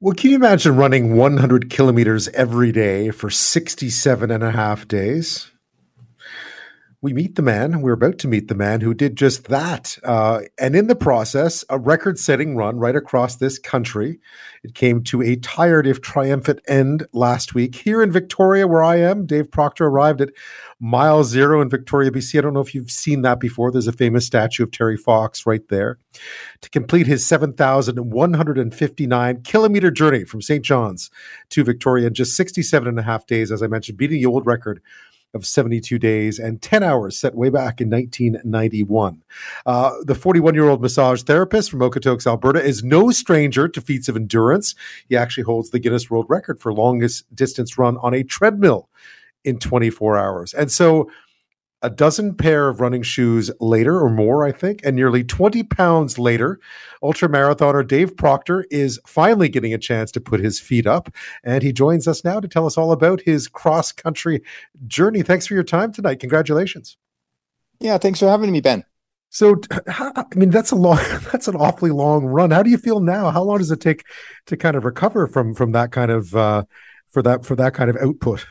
Well, can you imagine running 100 kilometers every day for 67 and a half days? We meet the man. We're about to meet the man who did just that. Uh, and in the process, a record setting run right across this country. It came to a tired, if triumphant end last week. Here in Victoria, where I am, Dave Proctor arrived at mile zero in Victoria, BC. I don't know if you've seen that before. There's a famous statue of Terry Fox right there to complete his 7,159 kilometer journey from St. John's to Victoria in just 67 and a half days, as I mentioned, beating the old record of 72 days and 10 hours set way back in 1991. Uh, the 41 year old massage therapist from Okotoks, Alberta, is no stranger to feats of endurance. He actually holds the Guinness World Record for longest distance run on a treadmill in 24 hours. And so, a dozen pair of running shoes later or more, I think, and nearly 20 pounds later, ultramarathoner Dave Proctor is finally getting a chance to put his feet up. And he joins us now to tell us all about his cross country journey. Thanks for your time tonight. Congratulations. Yeah, thanks for having me, Ben. So, I mean, that's a long, that's an awfully long run. How do you feel now? How long does it take to kind of recover from from that kind of uh, for that for that kind of output?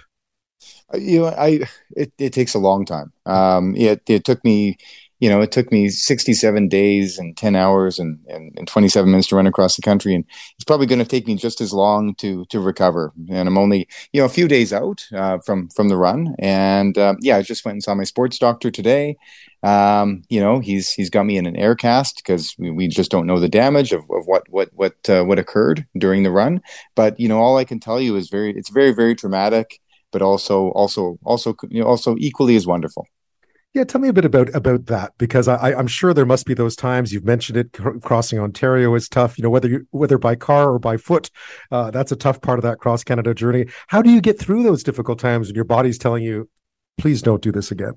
Uh, you know, I it, it takes a long time. Um, it it took me, you know, it took me 67 days and 10 hours and, and, and 27 minutes to run across the country, and it's probably going to take me just as long to to recover. And I'm only, you know, a few days out uh, from from the run, and uh, yeah, I just went and saw my sports doctor today. Um, you know, he's he's got me in an air cast because we, we just don't know the damage of, of what what what uh, what occurred during the run. But you know, all I can tell you is very it's very very traumatic but also also also you know, also equally as wonderful. Yeah, tell me a bit about about that because I, am sure there must be those times you've mentioned it. Crossing Ontario is tough. You know whether you, whether by car or by foot, uh, that's a tough part of that cross Canada journey. How do you get through those difficult times when your body's telling you, "Please don't do this again"?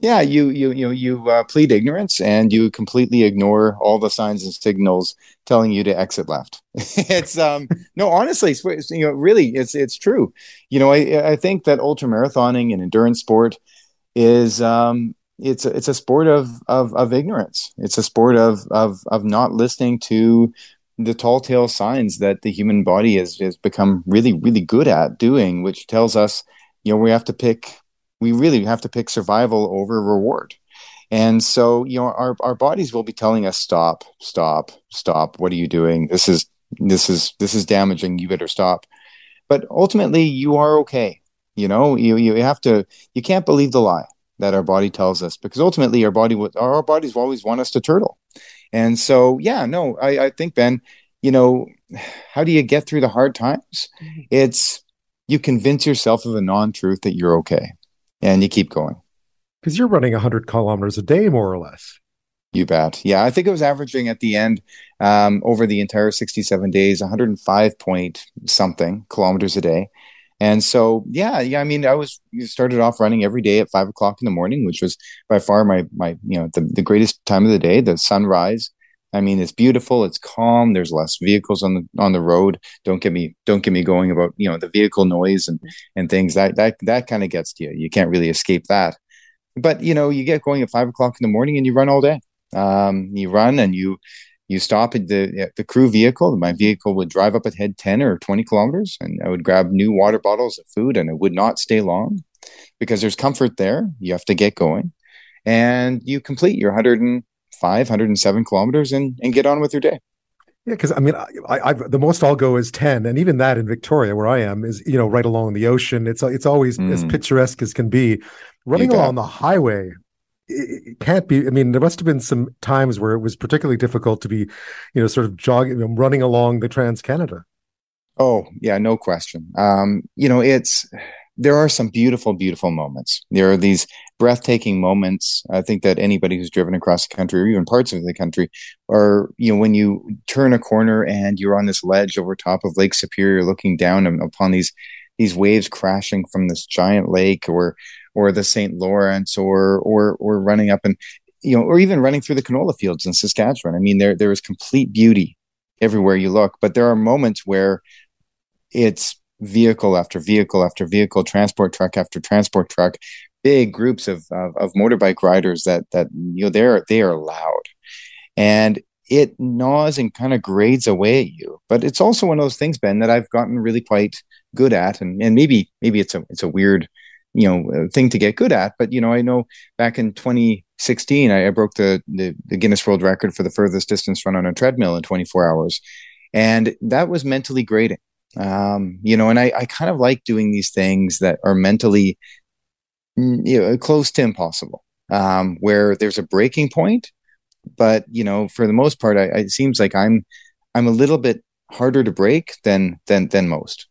Yeah you you you you uh, plead ignorance and you completely ignore all the signs and signals telling you to exit left. It's um no honestly it's, you know really it's it's true. You know i i think that ultra marathoning and endurance sport is um it's a, it's a sport of, of of ignorance. It's a sport of of of not listening to the tall tale signs that the human body has has become really really good at doing which tells us you know we have to pick we really have to pick survival over reward. And so, you know, our, our bodies will be telling us, stop, stop, stop. What are you doing? This is, this is, this is damaging. You better stop. But ultimately you are okay. You know, you, you have to, you can't believe the lie that our body tells us because ultimately our body, our bodies will always want us to turtle. And so, yeah, no, I, I think Ben, you know, how do you get through the hard times? Mm-hmm. It's, you convince yourself of a non-truth that you're okay and you keep going. Because you're running 100 kilometers a day, more or less. You bet. Yeah, I think it was averaging at the end um, over the entire 67 days, 105 point something kilometers a day. And so, yeah, yeah. I mean, I was started off running every day at five o'clock in the morning, which was by far my my you know the, the greatest time of the day, the sunrise. I mean, it's beautiful. It's calm. There's less vehicles on the on the road. Don't get me don't get me going about you know the vehicle noise and and things that that that kind of gets to you. You can't really escape that. But you know, you get going at five o'clock in the morning and you run all day. Um, you run and you you stop at the the crew vehicle. My vehicle would drive up ahead ten or twenty kilometers, and I would grab new water bottles of food, and it would not stay long because there's comfort there. You have to get going, and you complete your hundred and five hundred and seven kilometers and and get on with your day. Yeah, because I mean, I, I, the most I'll go is ten, and even that in Victoria, where I am, is you know right along the ocean. It's it's always mm. as picturesque as can be. Running along the highway, it can't be. I mean, there must have been some times where it was particularly difficult to be, you know, sort of jogging, running along the Trans Canada. Oh yeah, no question. Um, you know, it's there are some beautiful, beautiful moments. There are these breathtaking moments. I think that anybody who's driven across the country or even parts of the country or, you know, when you turn a corner and you're on this ledge over top of Lake Superior looking down upon these, these waves crashing from this giant lake or, or the St. Lawrence or, or, or running up and, you know, or even running through the canola fields in Saskatchewan. I mean, there, there is complete beauty everywhere you look, but there are moments where it's vehicle after vehicle after vehicle, transport truck after transport truck, big groups of, of, of motorbike riders that that you know they're they are loud, and it gnaws and kind of grades away at you. But it's also one of those things, Ben, that I've gotten really quite good at, and and maybe maybe it's a it's a weird you know uh, thing to get good at. But you know, I know back in 2016, I, I broke the, the the Guinness World Record for the furthest distance run on a treadmill in 24 hours, and that was mentally grading. Um, you know, and I, I kind of like doing these things that are mentally you know, close to impossible, um, where there's a breaking point, but you know, for the most part, I, it seems like I'm I'm a little bit harder to break than than than most.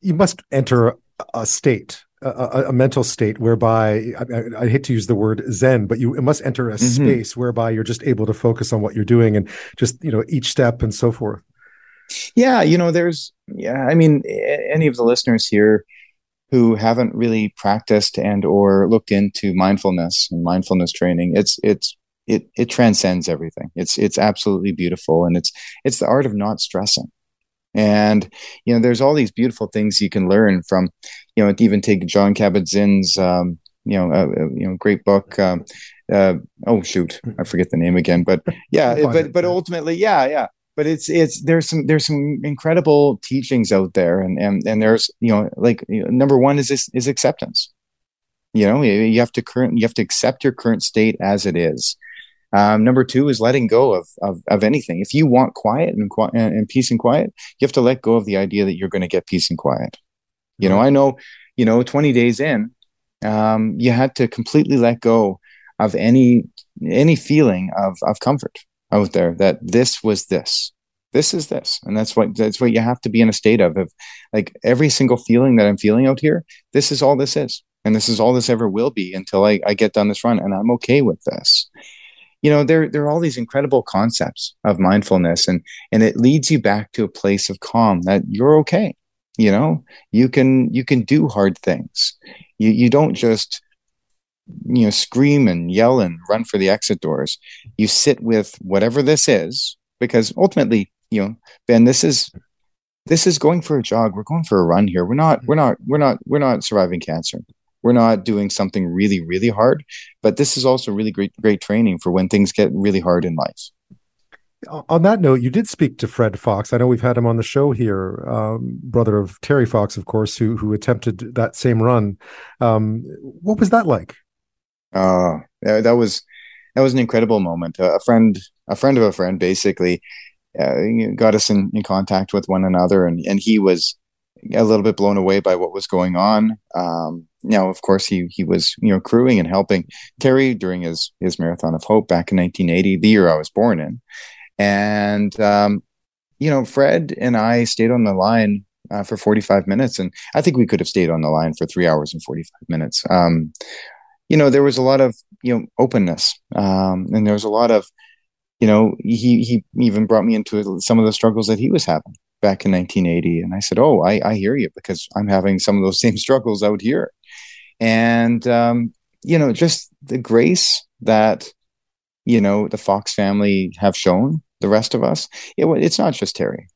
You must enter a state, a, a mental state whereby I, I, hate to use the word Zen, but you must enter a mm-hmm. space whereby you're just able to focus on what you're doing and just you know each step and so forth. Yeah, you know, there's yeah, I mean, any of the listeners here who haven't really practiced and or looked into mindfulness and mindfulness training, it's it's it it transcends everything. It's it's absolutely beautiful, and it's it's the art of not stressing. And you know, there's all these beautiful things you can learn from, you know, even take Jon Kabat-Zinn's, um, you know, uh, uh, you know, great book. Um, uh, oh shoot, I forget the name again, but yeah, but but ultimately, yeah, yeah. But it's it's there's some there's some incredible teachings out there, and and and there's you know like you know, number one is this is acceptance. You know, you have to current you have to accept your current state as it is um, number two is letting go of, of, of anything. If you want quiet and, and peace and quiet, you have to let go of the idea that you're going to get peace and quiet. You know, I know, you know, 20 days in, um, you had to completely let go of any any feeling of of comfort out there that this was this. This is this. And that's what that's what you have to be in a state of of like every single feeling that i'm feeling out here this is all this is. And this is all this ever will be until i, I get done this run. And i'm okay with this. You know there there are all these incredible concepts of mindfulness and and it leads you back to a place of calm that you're okay. You know you can you can do hard things. You you don't just you know scream and yell and run for the exit doors you sit with whatever this is because ultimately you know ben this is this is going for a jog we're going for a run here we're not we're not we're not we're not surviving cancer we're not doing something really really hard but this is also really great great training for when things get really hard in life on that note, you did speak to Fred Fox. I know we've had him on the show here, um, brother of Terry Fox, of course, who who attempted that same run. Um, what was that like? Uh, that was that was an incredible moment. a friend, a friend of a friend, basically uh, got us in, in contact with one another, and and he was a little bit blown away by what was going on. Um, now, of course, he he was you know crewing and helping Terry during his his marathon of hope back in 1980, the year I was born in, and um, you know Fred and I stayed on the line uh, for 45 minutes, and I think we could have stayed on the line for three hours and 45 minutes. Um, you know, there was a lot of you know openness, um, and there was a lot of you know he he even brought me into some of the struggles that he was having back in 1980 and i said oh i, I hear you because i'm having some of those same struggles out here. And um, you know just the grace that you know the fox family have shown the rest of us it, it's not just terry.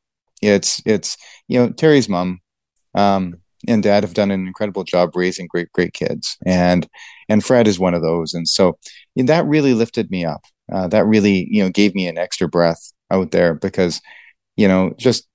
It's it's you know terry's mom um, and dad have done an incredible job raising great great kids. And and fred is one of those. And so and that really lifted me up. Uh, that really you know gave me an extra breath out there because you know just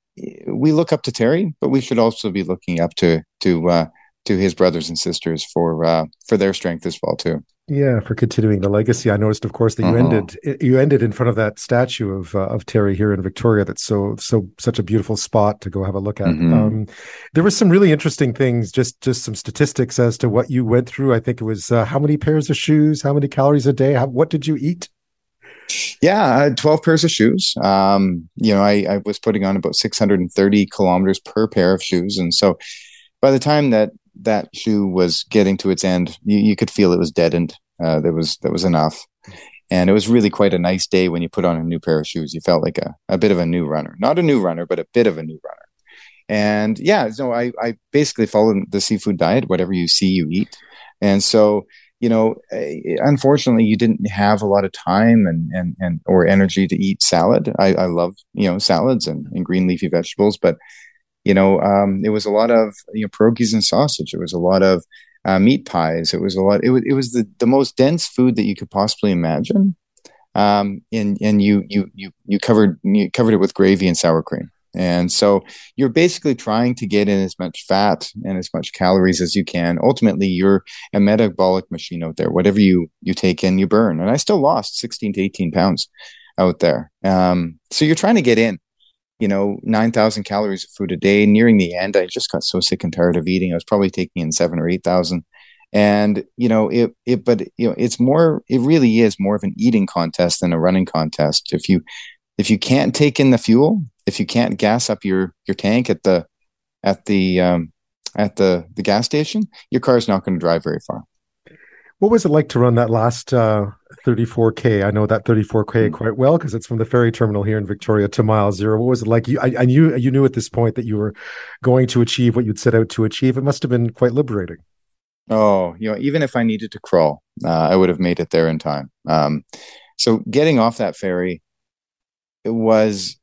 we look up to terry but we should also be looking up to to uh, to his brothers and sisters for uh, for their strength as well too. Yeah, for continuing the legacy. I noticed, of course, that you uh-huh. ended you ended in front of that statue of uh, of Terry here in Victoria. That's so so such a beautiful spot to go have a look at. Mm-hmm. Um, there were some really interesting things, just just some statistics as to what you went through. I think it was uh, how many pairs of shoes, how many calories a day, how, what did you eat? Yeah, I had twelve pairs of shoes. Um, you know, I, I was putting on about six hundred and thirty kilometers per pair of shoes, and so by the time that that shoe was getting to its end, you, you could feel it was deadened. Uh, there was that was enough, and it was really quite a nice day when you put on a new pair of shoes. You felt like a, a bit of a new runner, not a new runner, but a bit of a new runner. And yeah, so I I basically followed the seafood diet. Whatever you see, you eat. And so you know, eh, unfortunately, you didn't have a lot of time and and and or energy to eat salad. I, I love you know salads and, and green leafy vegetables, but you know, um, it was a lot of you know pierogies and sausage. It was a lot of uh, meat pies. It was a lot. It was it was the the most dense food that you could possibly imagine. um, and and you you you you covered you covered it with gravy and sour cream. And so you're basically trying to get in as much fat and as much calories as you can. Ultimately, you're a metabolic machine out there. Whatever you you take in, you burn. And I still lost 16 to 18 pounds out there. Um, so you're trying to get in, you know, 9,000 calories of food a day. Nearing the end, I just got so sick and tired of eating. I was probably taking in seven or 8,000. And, you know, it, it, but, you know, it's more, it really is more of an eating contest than a running contest. If you, if you can't take in the fuel, if you can't gas up your your tank at the at the um, at the the gas station, your car is not going to drive very far. What was it like to run that last uh, 34k? I know that 34k mm-hmm. quite well because it's from the ferry terminal here in Victoria to mile zero. What was it like? You, I, I knew you knew at this point that you were going to achieve what you'd set out to achieve. It must have been quite liberating. Oh, you know, even if I needed to crawl, uh, I would have made it there in time. Um, so getting off that ferry, it was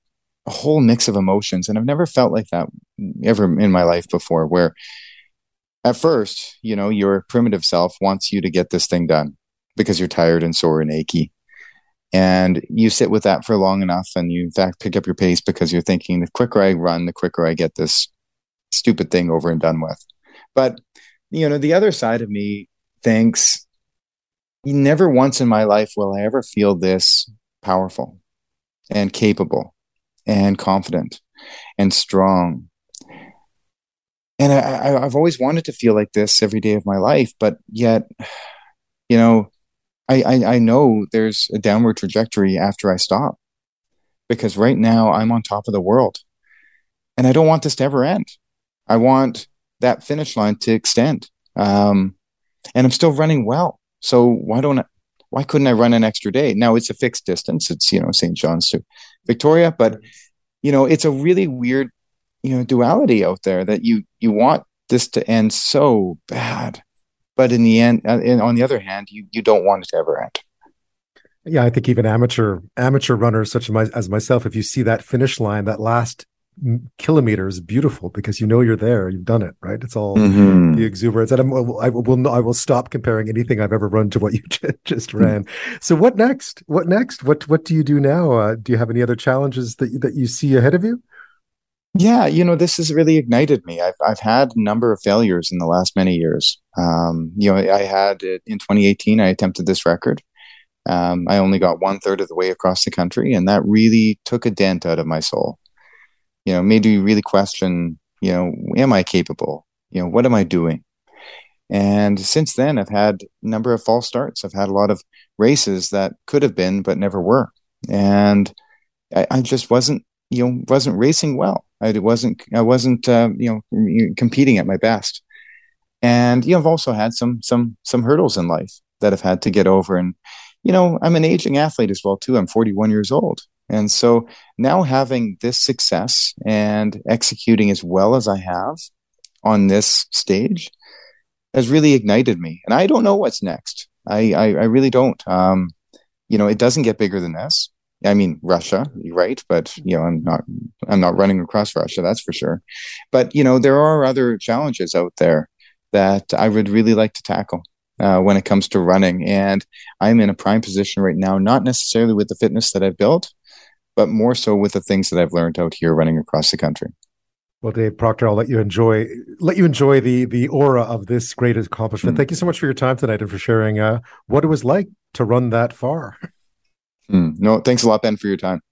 a whole mix of emotions. And I've never felt like that ever in my life before, where at first, you know, your primitive self wants you to get this thing done because you're tired and sore and achy. And you sit with that for long enough and you, in fact, pick up your pace because you're thinking the quicker I run, the quicker I get this stupid thing over and done with. But, you know, the other side of me thinks never once in my life will I ever feel this powerful and capable and confident and strong. And I, have always wanted to feel like this every day of my life, but yet, you know, I, I, I know there's a downward trajectory after I stop because right now I'm on top of the world and I don't want this to ever end. I want that finish line to extend. Um, and I'm still running well. So why don't I, why couldn't I run an extra day? Now it's a fixed distance. It's, you know, St. John's to Victoria. But you know, it's a really weird, you know, duality out there that you you want this to end so bad, but in the end, uh, and on the other hand, you you don't want it to ever end. Yeah, I think even amateur amateur runners such as, my, as myself, if you see that finish line, that last kilometer is beautiful because you know you're there you've done it right? It's all mm-hmm. the exuberance. And I'm, i will i will stop comparing anything i've ever run to what you just mm-hmm. ran. So what next? What next? What what do you do now? Uh, do you have any other challenges that that you see ahead of you yeah you know this has really ignited me i've i've had a number of failures in the last many years um, you know i had in 2018 i attempted this record um, i only got one third of the way across the country and that really took a dent out of my soul you know, made me really question, you know, am I capable? You know, what am I doing? And since then, I've had a number of false starts. I've had a lot of races that could have been, but never were. And I, I just wasn't, you know, wasn't racing well. I wasn't, I wasn't, uh, you know, competing at my best. And you know, I've also had some, some, some hurdles in life that I've had to get over. And you know, I'm an aging athlete as well too. I'm 41 years old, and so now having this success and executing as well as I have on this stage has really ignited me. And I don't know what's next. I, I, I really don't. Um, you know, it doesn't get bigger than this. I mean, Russia, right? But you know, I'm not, I'm not running across Russia, that's for sure. But you know, there are other challenges out there that I would really like to tackle uh, when it comes to running, and I'm in a prime position right now, not necessarily with the fitness that I've built, but more so with the things that I've learned out here running across the country. Well, Dave Proctor, I'll let you enjoy let you enjoy the the aura of this great accomplishment. Mm. Thank you so much for your time tonight and for sharing uh, what it was like to run that far. Mm. No, thanks a lot, Ben, for your time.